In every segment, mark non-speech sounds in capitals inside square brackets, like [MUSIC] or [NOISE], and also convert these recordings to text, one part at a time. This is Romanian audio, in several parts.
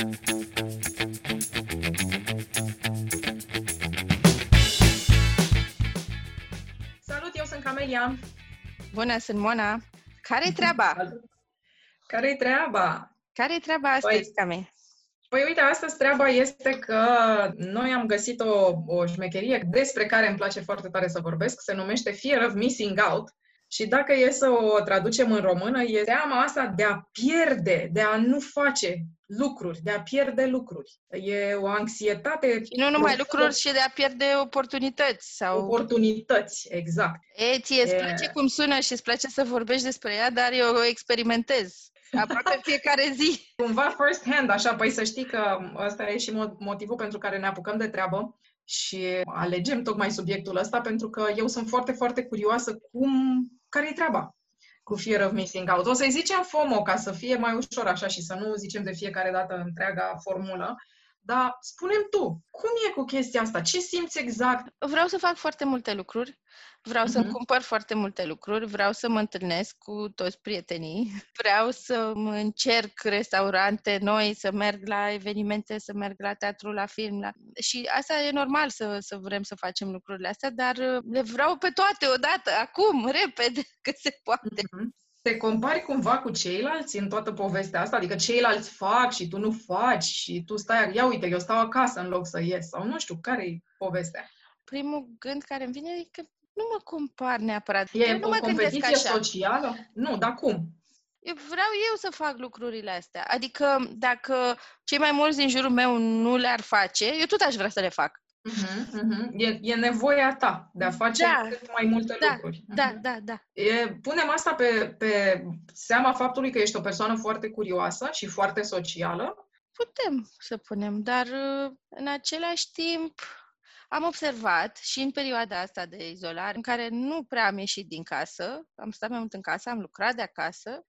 Salut, eu sunt Camelia. Bună, sunt Mona. Care-i treaba? Care-i treaba? Care-i treaba astăzi, păi, Came? Păi uite, astăzi treaba este că noi am găsit o, o șmecherie despre care îmi place foarte tare să vorbesc, se numește Fear of Missing Out și dacă e să o traducem în română, e teama asta de a pierde, de a nu face lucruri, de a pierde lucruri. E o anxietate... Și nu numai lucruri, și de a pierde oportunități. sau Oportunități, exact. E, ție îți place cum sună și îți place să vorbești despre ea, dar eu o experimentez. Aproape fiecare zi. [LAUGHS] Cumva first hand, așa, păi să știi că ăsta e și motivul pentru care ne apucăm de treabă și alegem tocmai subiectul ăsta, pentru că eu sunt foarte, foarte curioasă cum, care e treaba cu Fear of Missing Out. O să-i zicem FOMO ca să fie mai ușor așa și să nu zicem de fiecare dată întreaga formulă. Dar spunem tu, cum e cu chestia asta? Ce simți exact? Vreau să fac foarte multe lucruri. Vreau uh-huh. să mhm. cumpăr foarte multe lucruri, vreau să mă întâlnesc cu toți prietenii, [LAUGHS] vreau să încerc restaurante noi, să merg la evenimente, să merg la teatru, la film. La... Și asta e normal să, să vrem să facem lucrurile astea, dar le vreau pe toate odată, acum, repede, [LAUGHS] cât se poate. Uh-huh. Te compari cumva cu ceilalți în toată povestea asta? Adică ceilalți fac și tu nu faci și tu stai, ia uite, eu stau acasă în loc să ies. Sau nu știu, care e povestea? Primul gând care îmi vine e că nu mă compar neapărat. E eu nu o mă competiție socială? Nu, dar cum? Eu vreau eu să fac lucrurile astea. Adică dacă cei mai mulți din jurul meu nu le-ar face, eu tot aș vrea să le fac. Uh-huh, uh-huh. E, e nevoia ta de a face da, cât mai multe da, lucruri. Uh-huh. Da, da, da. E, punem asta pe, pe seama faptului că ești o persoană foarte curioasă și foarte socială? Putem să punem, dar în același timp am observat și în perioada asta de izolare, în care nu prea am ieșit din casă, am stat mai mult în casă, am lucrat de acasă,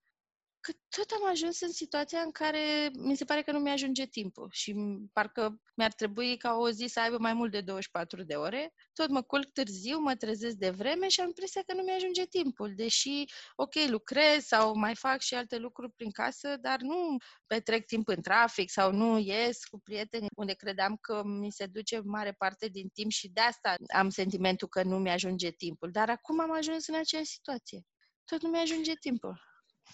că tot am ajuns în situația în care mi se pare că nu mi-ajunge timpul și parcă mi-ar trebui ca o zi să aibă mai mult de 24 de ore. Tot mă culc târziu, mă trezesc de vreme și am impresia că nu mi-ajunge timpul, deși, ok, lucrez sau mai fac și alte lucruri prin casă, dar nu petrec timp în trafic sau nu ies cu prieteni unde credeam că mi se duce mare parte din timp și de asta am sentimentul că nu mi-ajunge timpul. Dar acum am ajuns în aceeași situație. Tot nu mi-ajunge timpul.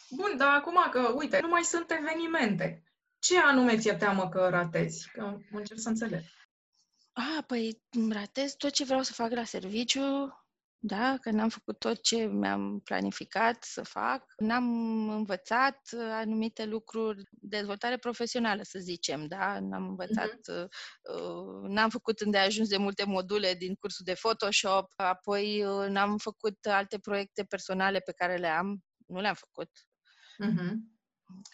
Bun, dar acum că, uite, nu mai sunt evenimente. Ce anume ți-e teamă că ratezi? Că încerc să înțeleg. A, păi ratez tot ce vreau să fac la serviciu, da, că n-am făcut tot ce mi-am planificat să fac, n-am învățat anumite lucruri, dezvoltare profesională, să zicem, da, n-am învățat, uh-huh. uh, n-am făcut îndeajuns de multe module din cursul de Photoshop, apoi uh, n-am făcut alte proiecte personale pe care le am, nu le-am făcut. Uh-huh.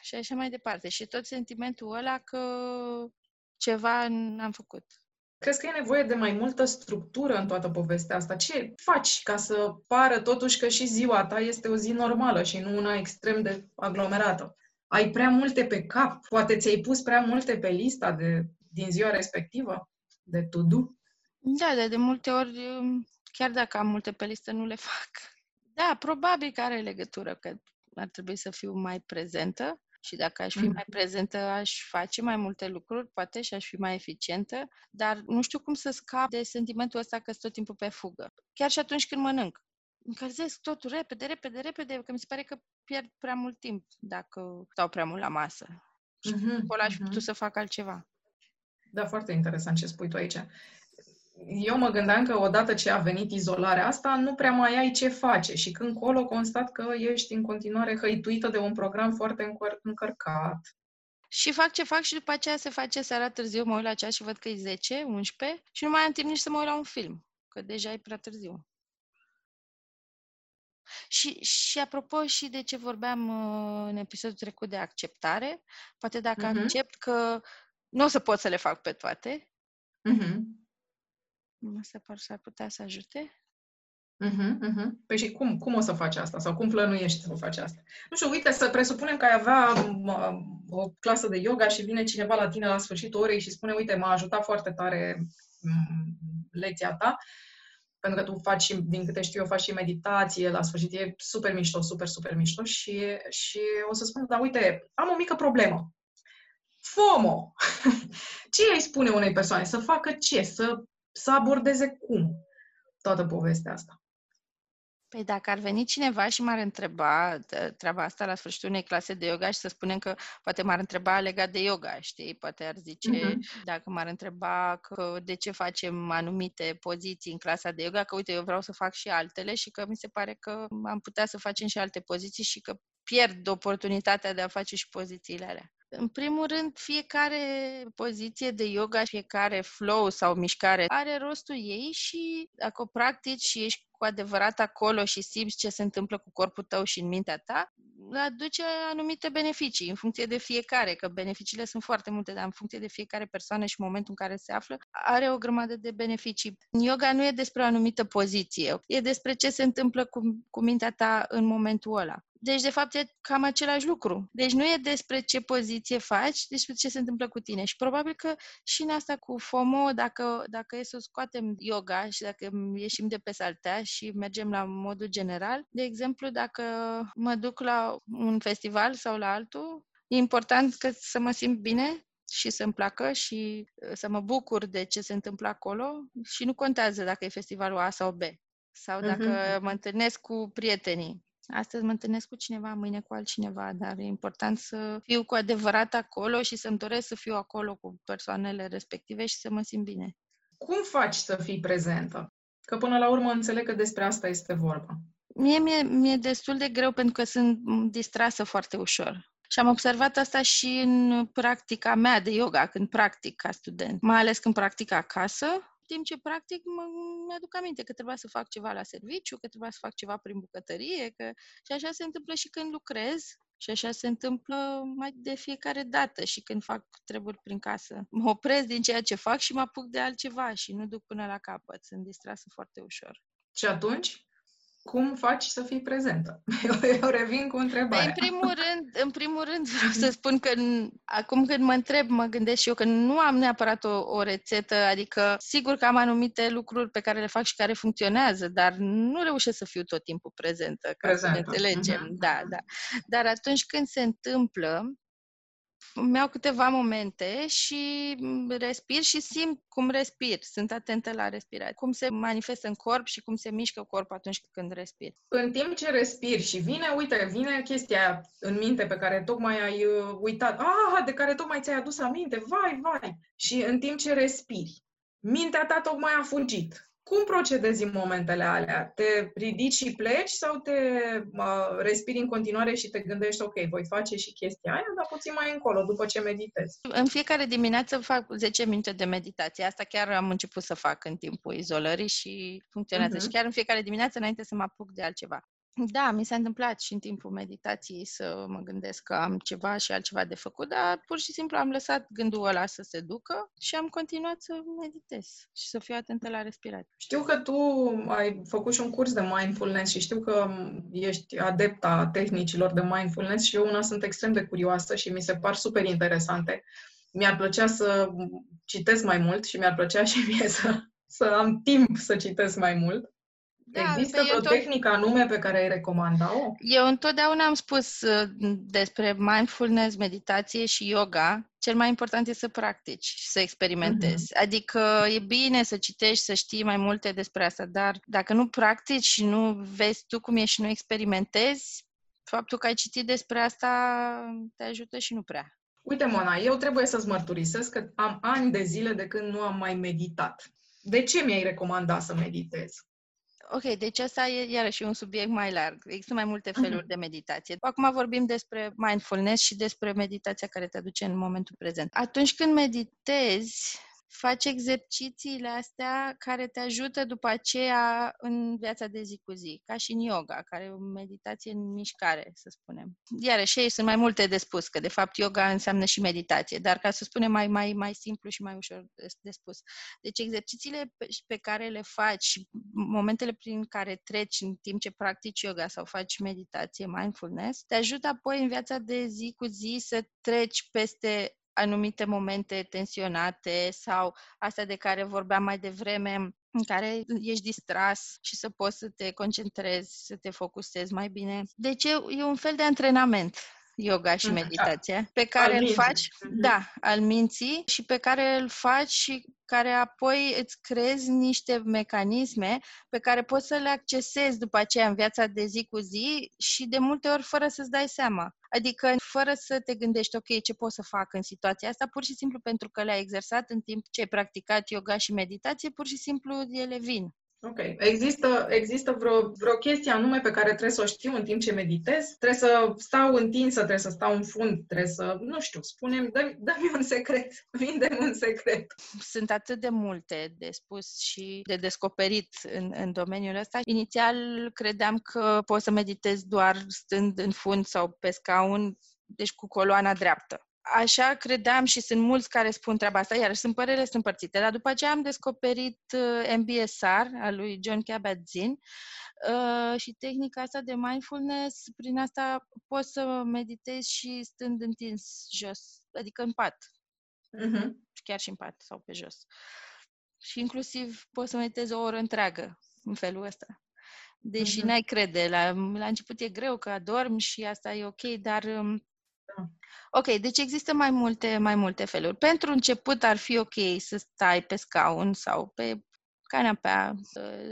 Și așa mai departe. Și tot sentimentul ăla că ceva n-am făcut. Crezi că e nevoie de mai multă structură în toată povestea asta? Ce faci ca să pară totuși că și ziua ta este o zi normală și nu una extrem de aglomerată? Ai prea multe pe cap? Poate ți-ai pus prea multe pe lista de, din ziua respectivă? De to-do? Da, de, de multe ori, chiar dacă am multe pe listă, nu le fac. Da, probabil că are legătură, că ar trebui să fiu mai prezentă și dacă aș fi mm. mai prezentă, aș face mai multe lucruri, poate, și aș fi mai eficientă, dar nu știu cum să scap de sentimentul ăsta că sunt tot timpul pe fugă. Chiar și atunci când mănânc. Încălzesc totul repede, repede, repede, că mi se pare că pierd prea mult timp dacă stau prea mult la masă. Și mm-hmm, acolo aș mm-hmm. să fac altceva. Da, foarte interesant ce spui tu aici eu mă gândeam că odată ce a venit izolarea asta, nu prea mai ai ce face și când colo constat că ești în continuare hăituită de un program foarte încărcat. Și fac ce fac și după aceea se face seara târziu, mă uit la ceas și văd că e 10, 11 și nu mai am timp nici să mă uit la un film, că deja e prea târziu. Și, și apropo și de ce vorbeam uh, în episodul trecut de acceptare, poate dacă uh-huh. accept că nu o să pot să le fac pe toate, uh-huh Asta par să ar putea să ajute. Uh-huh, uh-huh. Păi și cum, cum o să faci asta? Sau cum plănuiești să faci asta? Nu știu, uite, să presupunem că ai avea o clasă de yoga și vine cineva la tine la sfârșitul orei și spune, uite, m-a ajutat foarte tare lecția ta, pentru că tu faci, din câte știu eu, faci și meditație la sfârșit, e super mișto, super, super mișto și, și o să spun, da, uite, am o mică problemă. FOMO! [LAUGHS] ce îi spune unei persoane? Să facă ce? Să, să abordeze cum toată povestea asta? Păi dacă ar veni cineva și m-ar întreba treaba asta la sfârșitul unei clase de yoga și să spunem că poate m-ar întreba legat de yoga, știi? Poate ar zice, uh-huh. dacă m-ar întreba că de ce facem anumite poziții în clasa de yoga, că uite, eu vreau să fac și altele și că mi se pare că am putea să facem și alte poziții și că pierd oportunitatea de a face și pozițiile alea. În primul rând, fiecare poziție de yoga, fiecare flow sau mișcare are rostul ei și dacă o practici și ești cu adevărat acolo și simți ce se întâmplă cu corpul tău și în mintea ta, aduce anumite beneficii în funcție de fiecare, că beneficiile sunt foarte multe, dar în funcție de fiecare persoană și momentul în care se află, are o grămadă de beneficii. Yoga nu e despre o anumită poziție, e despre ce se întâmplă cu, cu mintea ta în momentul ăla. Deci, de fapt, e cam același lucru. Deci nu e despre ce poziție faci, despre ce se întâmplă cu tine. Și probabil că și în asta cu FOMO, dacă, dacă e să scoatem yoga și dacă ieșim de pe saltea și mergem la modul general, de exemplu, dacă mă duc la un festival sau la altul, e important că să mă simt bine și să-mi placă și uh, să mă bucur de ce se întâmplă acolo și nu contează dacă e festivalul A sau B sau dacă uh-huh. mă întâlnesc cu prietenii Astăzi mă întâlnesc cu cineva, mâine cu altcineva, dar e important să fiu cu adevărat acolo și să-mi doresc să fiu acolo cu persoanele respective și să mă simt bine. Cum faci să fii prezentă? Că până la urmă înțeleg că despre asta este vorba. Mie mi-e, mi-e destul de greu pentru că sunt distrasă foarte ușor. Și am observat asta și în practica mea de yoga, când practic ca student. Mai ales când practic acasă, timp ce practic mă, mi-aduc aminte că trebuia să fac ceva la serviciu, că trebuia să fac ceva prin bucătărie, că... și așa se întâmplă și când lucrez și așa se întâmplă mai de fiecare dată și când fac treburi prin casă. [LAUGHS] Mă opresc din ceea ce fac și mă apuc de altceva și nu duc până la capăt. Sunt distrasă foarte ușor. Și atunci? Cum faci să fii prezentă? [LAUGHS] Eu, eu revin cu întrebarea. Păi, în primul rând, în primul rând vreau să spun că acum când mă întreb, mă gândesc și eu că nu am neapărat o, o rețetă, adică sigur că am anumite lucruri pe care le fac și care funcționează, dar nu reușesc să fiu tot timpul prezentă, ca prezentă. să ne înțelegem. Uh-huh. Da, da. Dar atunci când se întâmplă, îmi iau câteva momente și respir și simt cum respir. Sunt atentă la respirație. Cum se manifestă în corp și cum se mișcă corpul atunci când respir. În timp ce respiri și vine, uite, vine chestia în minte pe care tocmai ai uh, uitat, ah, de care tocmai ți-ai adus aminte, vai, vai. Și în timp ce respiri, mintea ta tocmai a fugit. Cum procedezi în momentele alea? Te ridici și pleci sau te uh, respiri în continuare și te gândești, ok, voi face și chestia aia, dar puțin mai încolo, după ce meditezi? În fiecare dimineață fac 10 minute de meditație. Asta chiar am început să fac în timpul izolării și funcționează. Uh-huh. Și chiar în fiecare dimineață, înainte să mă apuc de altceva. Da, mi s-a întâmplat și în timpul meditației să mă gândesc că am ceva și altceva de făcut, dar pur și simplu am lăsat gândul ăla să se ducă și am continuat să meditez și să fiu atentă la respirație. Știu că tu ai făcut și un curs de mindfulness și știu că ești adepta tehnicilor de mindfulness și eu una sunt extrem de curioasă și mi se par super interesante. Mi-ar plăcea să citesc mai mult și mi-ar plăcea și mie să, să am timp să citesc mai mult. Da, Există vreo tot... tehnică anume pe care ai recomanda-o? Eu întotdeauna am spus uh, despre mindfulness, meditație și yoga. Cel mai important este să practici și să experimentezi. Uh-huh. Adică e bine să citești, să știi mai multe despre asta, dar dacă nu practici și nu vezi tu cum e și nu experimentezi, faptul că ai citit despre asta te ajută și nu prea. Uite, Mona, eu trebuie să-ți mărturisesc că am ani de zile de când nu am mai meditat. De ce mi-ai recomandat să meditez? Ok, deci asta e iarăși un subiect mai larg. Există mai multe feluri uh-huh. de meditație. Acum vorbim despre mindfulness și despre meditația care te aduce în momentul prezent. Atunci când meditezi, faci exercițiile astea care te ajută după aceea în viața de zi cu zi, ca și în yoga, care e o meditație în mișcare, să spunem. Iarăși, ei sunt mai multe de spus, că de fapt yoga înseamnă și meditație, dar ca să spunem mai, mai, mai simplu și mai ușor de, de spus. Deci exercițiile pe, pe care le faci și momentele prin care treci în timp ce practici yoga sau faci meditație, mindfulness, te ajută apoi în viața de zi cu zi să treci peste anumite momente tensionate sau astea de care vorbeam mai devreme, în care ești distras și să poți să te concentrezi, să te focusezi mai bine. Deci e, e un fel de antrenament yoga și meditația, pe care îl faci, mhm. da, al minții și pe care îl faci și care apoi îți creezi niște mecanisme pe care poți să le accesezi după aceea în viața de zi cu zi și de multe ori fără să-ți dai seama. Adică fără să te gândești, ok, ce pot să fac în situația asta, pur și simplu pentru că le-ai exersat în timp ce ai practicat yoga și meditație, pur și simplu ele vin. Ok. Există, există vreo, vreo chestie anume pe care trebuie să o știu în timp ce meditez? Trebuie să stau întinsă, trebuie să stau în fund, trebuie să, nu știu, spunem, dă-mi, dă-mi un secret, [LAUGHS] vinde un secret. Sunt atât de multe de spus și de descoperit în, în domeniul ăsta. Inițial credeam că pot să meditez doar stând în fund sau pe scaun, deci cu coloana dreaptă așa credeam și sunt mulți care spun treaba asta, iar sunt părerile sunt împărțite. Dar după aceea am descoperit uh, MBSR al lui John Kabat-Zinn uh, și tehnica asta de mindfulness, prin asta poți să meditezi și stând întins jos, adică în pat. Uh-huh. Chiar și în pat sau pe jos. Și inclusiv poți să meditezi o oră întreagă în felul ăsta. Deși uh-huh. n-ai crede, la, la început e greu că adormi și asta e ok, dar um, da. Ok, deci există mai multe, mai multe feluri. Pentru început ar fi ok să stai pe scaun sau pe canapea,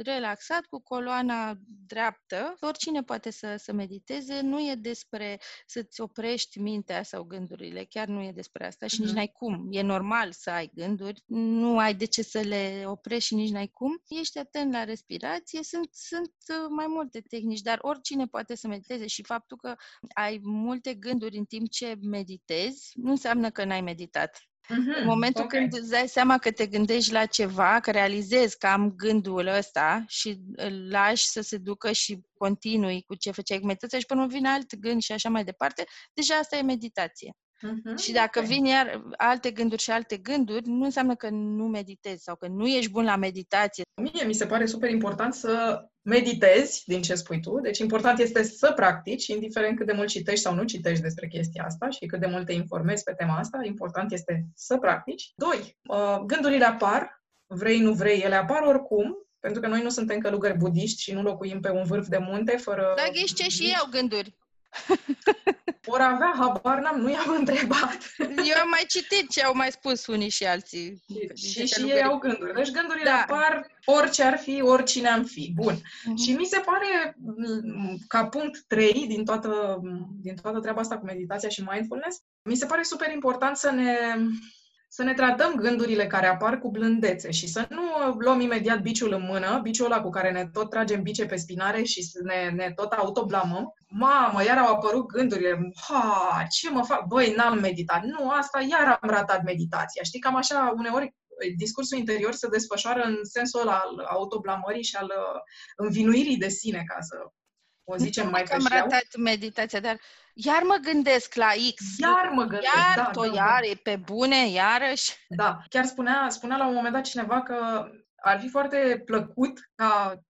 relaxat, cu coloana dreaptă. Oricine poate să, să mediteze. Nu e despre să-ți oprești mintea sau gândurile. Chiar nu e despre asta și uh-huh. nici mhm. n-ai cum. E normal să ai gânduri. Nu ai de ce să le oprești și nici n-ai cum. Ești atent la respirație. Sunt, sunt uh, mai multe tehnici, dar oricine poate să mediteze și faptul că ai multe gânduri în timp ce meditezi nu înseamnă că n-ai meditat. Mm-hmm. În momentul okay. când îți dai seama că te gândești la ceva, că realizezi că am gândul ăsta și îl lași să se ducă și continui cu ce făceai cu meditația și până vine alt gând și așa mai departe, deja asta e meditație. Uh-huh. Și dacă okay. vin iar alte gânduri și alte gânduri, nu înseamnă că nu meditezi sau că nu ești bun la meditație. Mie mi se pare super important să meditezi din ce spui tu. Deci important este să practici, indiferent cât de mult citești sau nu citești despre chestia asta și cât de mult te informezi pe tema asta, important este să practici. Doi, uh, gândurile apar, vrei, nu vrei, ele apar oricum, pentru că noi nu suntem călugări budiști și nu locuim pe un vârf de munte fără... Dar ce și ei au gânduri. [LAUGHS] Vor avea, habar n-am, nu i-am întrebat. [LAUGHS] Eu am mai citit ce au mai spus unii și alții. Și, și, și ei au gânduri. Deci gândurile da. apar orice ar fi, oricine am fi. Bun. Uh-huh. Și mi se pare, ca punct 3 din toată, din toată treaba asta cu meditația și mindfulness, mi se pare super important să ne să ne tratăm gândurile care apar cu blândețe și să nu luăm imediat biciul în mână, biciul ăla cu care ne tot tragem bice pe spinare și ne, ne tot autoblamăm. Mamă, iar au apărut gândurile, ha, ce mă fac? Băi, n-am meditat. Nu, asta iar am ratat meditația. Știi, cam așa, uneori discursul interior se desfășoară în sensul ăla al autoblamării și al uh, învinuirii de sine, ca să o zicem nu mai pe am ratat meditația, dar iar mă gândesc la X. Iar mă gândesc, Iar da, tot, da, iar, da. e pe bune, iarăși. Da, chiar spunea, spunea la un moment dat cineva că ar fi foarte plăcut ca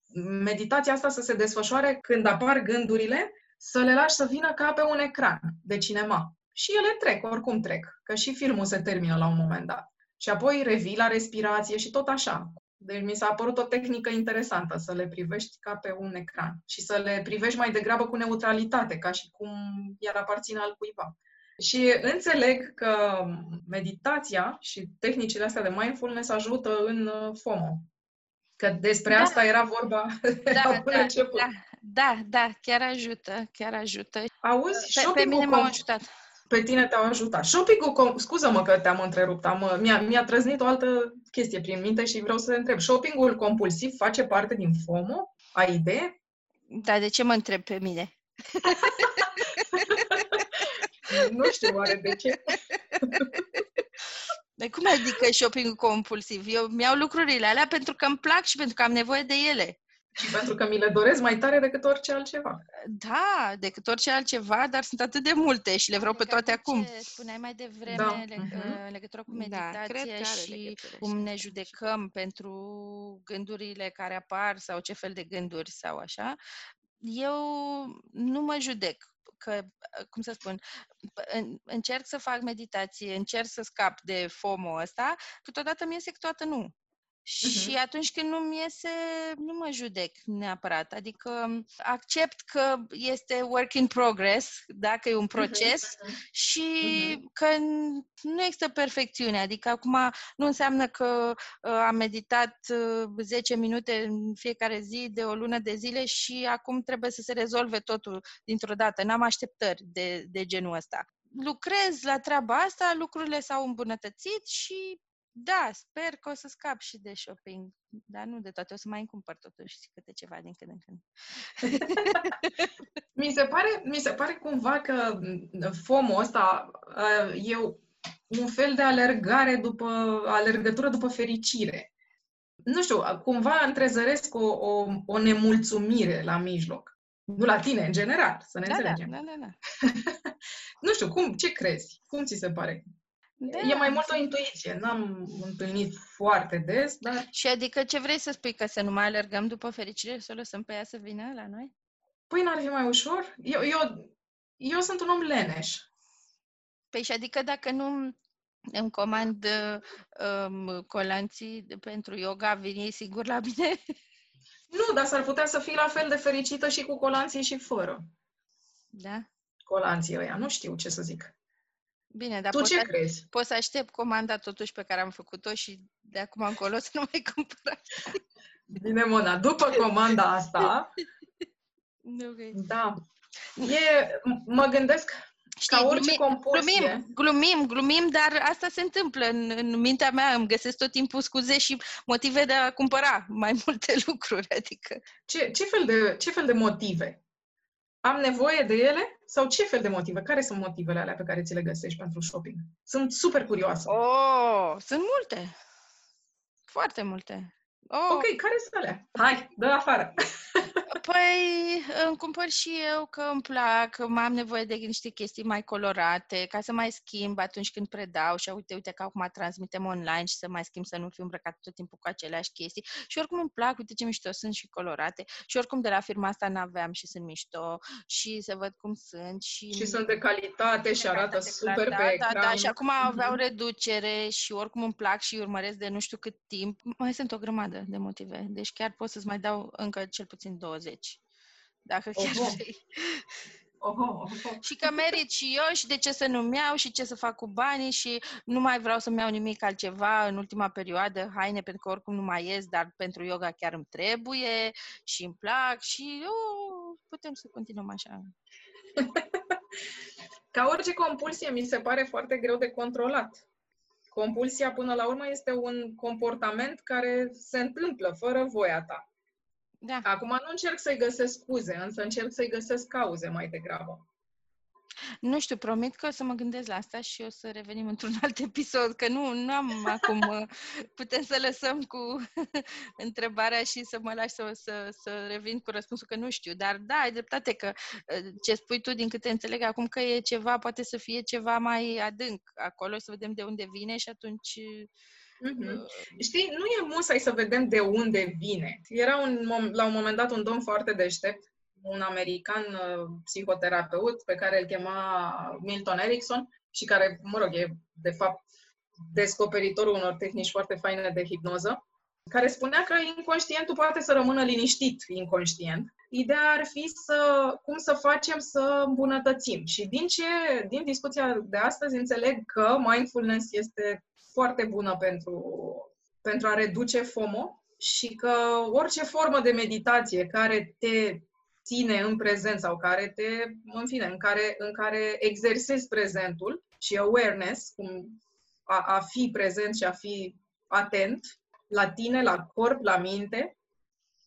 meditația asta să se desfășoare când apar gândurile, să le lași să vină ca pe un ecran de cinema. Și ele trec, oricum trec, că și filmul se termină la un moment dat. Și apoi revii la respirație și tot așa. Deci mi s-a părut o tehnică interesantă să le privești ca pe un ecran și să le privești mai degrabă cu neutralitate, ca și cum iar aparține al cuiva. Și înțeleg că meditația și tehnicile astea de mindfulness ajută în uh, FOMO. Că despre da. asta era vorba [LAUGHS] da, până da, început. Da, da, da, chiar ajută, chiar ajută. Auzi, pe, pe mine m-au ajutat pe tine te-au ajutat. Shopping-ul, scuză-mă că te-am întrerupt, am, mi-a, mi-a trăznit o altă chestie prin minte și vreau să te întreb. Shopping-ul compulsiv face parte din FOMO? Ai idee? Da, de ce mă întreb pe mine? [LAUGHS] nu știu oare de ce. [LAUGHS] De cum adică shopping compulsiv? Eu mi-au lucrurile alea pentru că îmi plac și pentru că am nevoie de ele. Și pentru că mi le doresc mai tare decât orice altceva. Da, decât orice altceva, dar sunt atât de multe și le vreau pe toate acum. Ce spuneai mai devreme da. uh-huh. în legătură cu meditația da, și cum ne judecăm pentru gândurile care apar sau ce fel de gânduri sau așa, eu nu mă judec că, cum să spun, încerc să fac meditație, încerc să scap de FOMO ăsta, câteodată mi iese, câteodată nu. Și uh-huh. atunci când nu-mi iese, nu mă judec neapărat. Adică accept că este work in progress, dacă e un mhm, proces, uh-huh. și uh-huh. că nu există perfecțiune. Adică acum nu înseamnă că uh, am meditat uh, 10 minute în fiecare zi de o lună de zile și acum trebuie să se rezolve totul dintr-o dată. N-am așteptări de, de genul ăsta. Lucrez la treaba asta, lucrurile s-au îmbunătățit și da, sper că o să scap și de shopping, dar nu de toate, o să mai cumpăr totuși câte ceva din când în când. [LAUGHS] mi, se pare, mi se pare cumva că FOMO ăsta uh, e un fel de alergare după, alergătură după fericire. Nu știu, cumva întrezăresc o, o, o nemulțumire la mijloc. Nu la tine, în general, să ne da, înțelegem. Da, da, da. [LAUGHS] nu știu, cum, ce crezi? Cum ți se pare? Da. E mai mult o intuiție. N-am întâlnit foarte des, dar... Și adică ce vrei să spui? Că să nu mai alergăm după fericire, să o lăsăm pe ea să vină la noi? Păi n-ar fi mai ușor? Eu, eu, eu sunt un om leneș. Păi și adică dacă nu îmi comand um, colanții pentru yoga, vine sigur la mine? [LAUGHS] Nu, dar s-ar putea să fii la fel de fericită și cu colanții și fără. Da? Colanții ăia, nu știu ce să zic. Bine, dar tu ce să, crezi? Pot să aștept comanda totuși pe care am făcut-o și de acum încolo să nu mai cumpăr. Bine, Mona, după comanda asta, okay. da, e, mă gândesc Știi, ca orice glumim, compulsie. Glumim, glumim, glumim, dar asta se întâmplă. În, în mintea mea îmi găsesc tot timpul scuze și motive de a cumpăra mai multe lucruri. Adică. Ce, ce, fel, de, ce fel de motive? Am nevoie de ele? Sau ce fel de motive? Care sunt motivele alea pe care ți le găsești pentru shopping? Sunt super curioasă. Oh, sunt multe. Foarte multe. Oh. Ok, care sunt alea? Hai, dă afară! [LAUGHS] Păi îmi cumpăr și eu că îmi plac, că am nevoie de niște chestii mai colorate, ca să mai schimb atunci când predau și uite, uite că acum transmitem online și să mai schimb să nu fiu îmbrăcat tot timpul cu aceleași chestii. Și oricum îmi plac, uite ce mișto sunt și colorate. Și oricum de la firma asta n-aveam și sunt mișto și să văd cum sunt. Și, și sunt de calitate și arată super clar, pe da, ecran. Da, da, și acum aveau mm-hmm. reducere și oricum îmi plac și urmăresc de nu știu cât timp. Mai sunt o grămadă de motive, deci chiar pot să-ți mai dau încă cel puțin 20 20. Dacă chiar Oho. vrei. Oho, oho. Și că merit și eu și de ce să nu-mi iau și ce să fac cu banii și nu mai vreau să-mi iau nimic altceva în ultima perioadă, haine pentru că oricum nu mai ies, dar pentru yoga chiar îmi trebuie și îmi plac și oh, putem să continuăm așa. [LAUGHS] Ca orice compulsie, mi se pare foarte greu de controlat. Compulsia, până la urmă, este un comportament care se întâmplă fără voia ta. Da. Acum nu încerc să-i găsesc scuze, însă încerc să-i găsesc cauze mai degrabă. Nu știu, promit că o să mă gândesc la asta și o să revenim într-un alt [LAUGHS] episod, că nu, nu am acum, uh, putem să lăsăm cu [LAUGHS] întrebarea și să mă lași să, să, să revin cu răspunsul că nu știu, dar da, ai dreptate că uh, ce spui tu din câte înțeleg acum că e ceva, poate să fie ceva mai adânc acolo, să vedem de unde vine și atunci Mm-hmm. Știi, nu e musai să vedem de unde vine. Era un, la un moment dat un domn foarte deștept, un american uh, psihoterapeut pe care îl chema Milton Erickson și care, mă rog, e de fapt descoperitorul unor tehnici foarte faine de hipnoză, care spunea că inconștientul poate să rămână liniștit inconștient. Ideea ar fi să, cum să facem să îmbunătățim. Și din ce, din discuția de astăzi înțeleg că mindfulness este foarte bună pentru, pentru a reduce FOMO și că orice formă de meditație care te ține în prezent sau care te, în fine, în care, în care exersezi prezentul și awareness, cum a, a fi prezent și a fi atent la tine, la corp, la minte,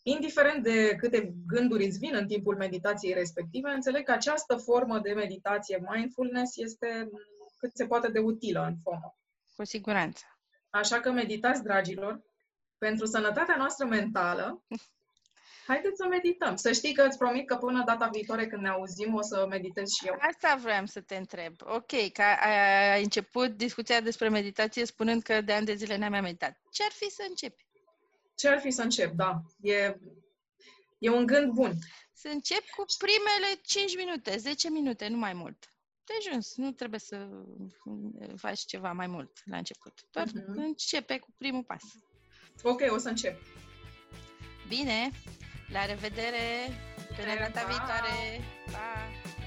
indiferent de câte gânduri îți vin în timpul meditației respective, înțeleg că această formă de meditație mindfulness este cât se poate de utilă în FOMO. Cu siguranță. Așa că meditați, dragilor, pentru sănătatea noastră mentală, [LAUGHS] haideți să medităm. Să știi că îți promit că până data viitoare când ne auzim o să meditez și eu. Asta vreau să te întreb. Ok, că ai început discuția despre meditație spunând că de ani de zile n-am mai meditat. Ce ar fi să începi? Ce ar fi să încep, da. E, e un gând bun. Să încep cu primele 5 minute, 10 minute, nu mai mult de ajuns. Nu trebuie să eh, faci ceva mai mult la început. Doar uh-huh. începe cu primul pas. Ok, o să încep. Bine, la revedere! Până data viitoare! Pa!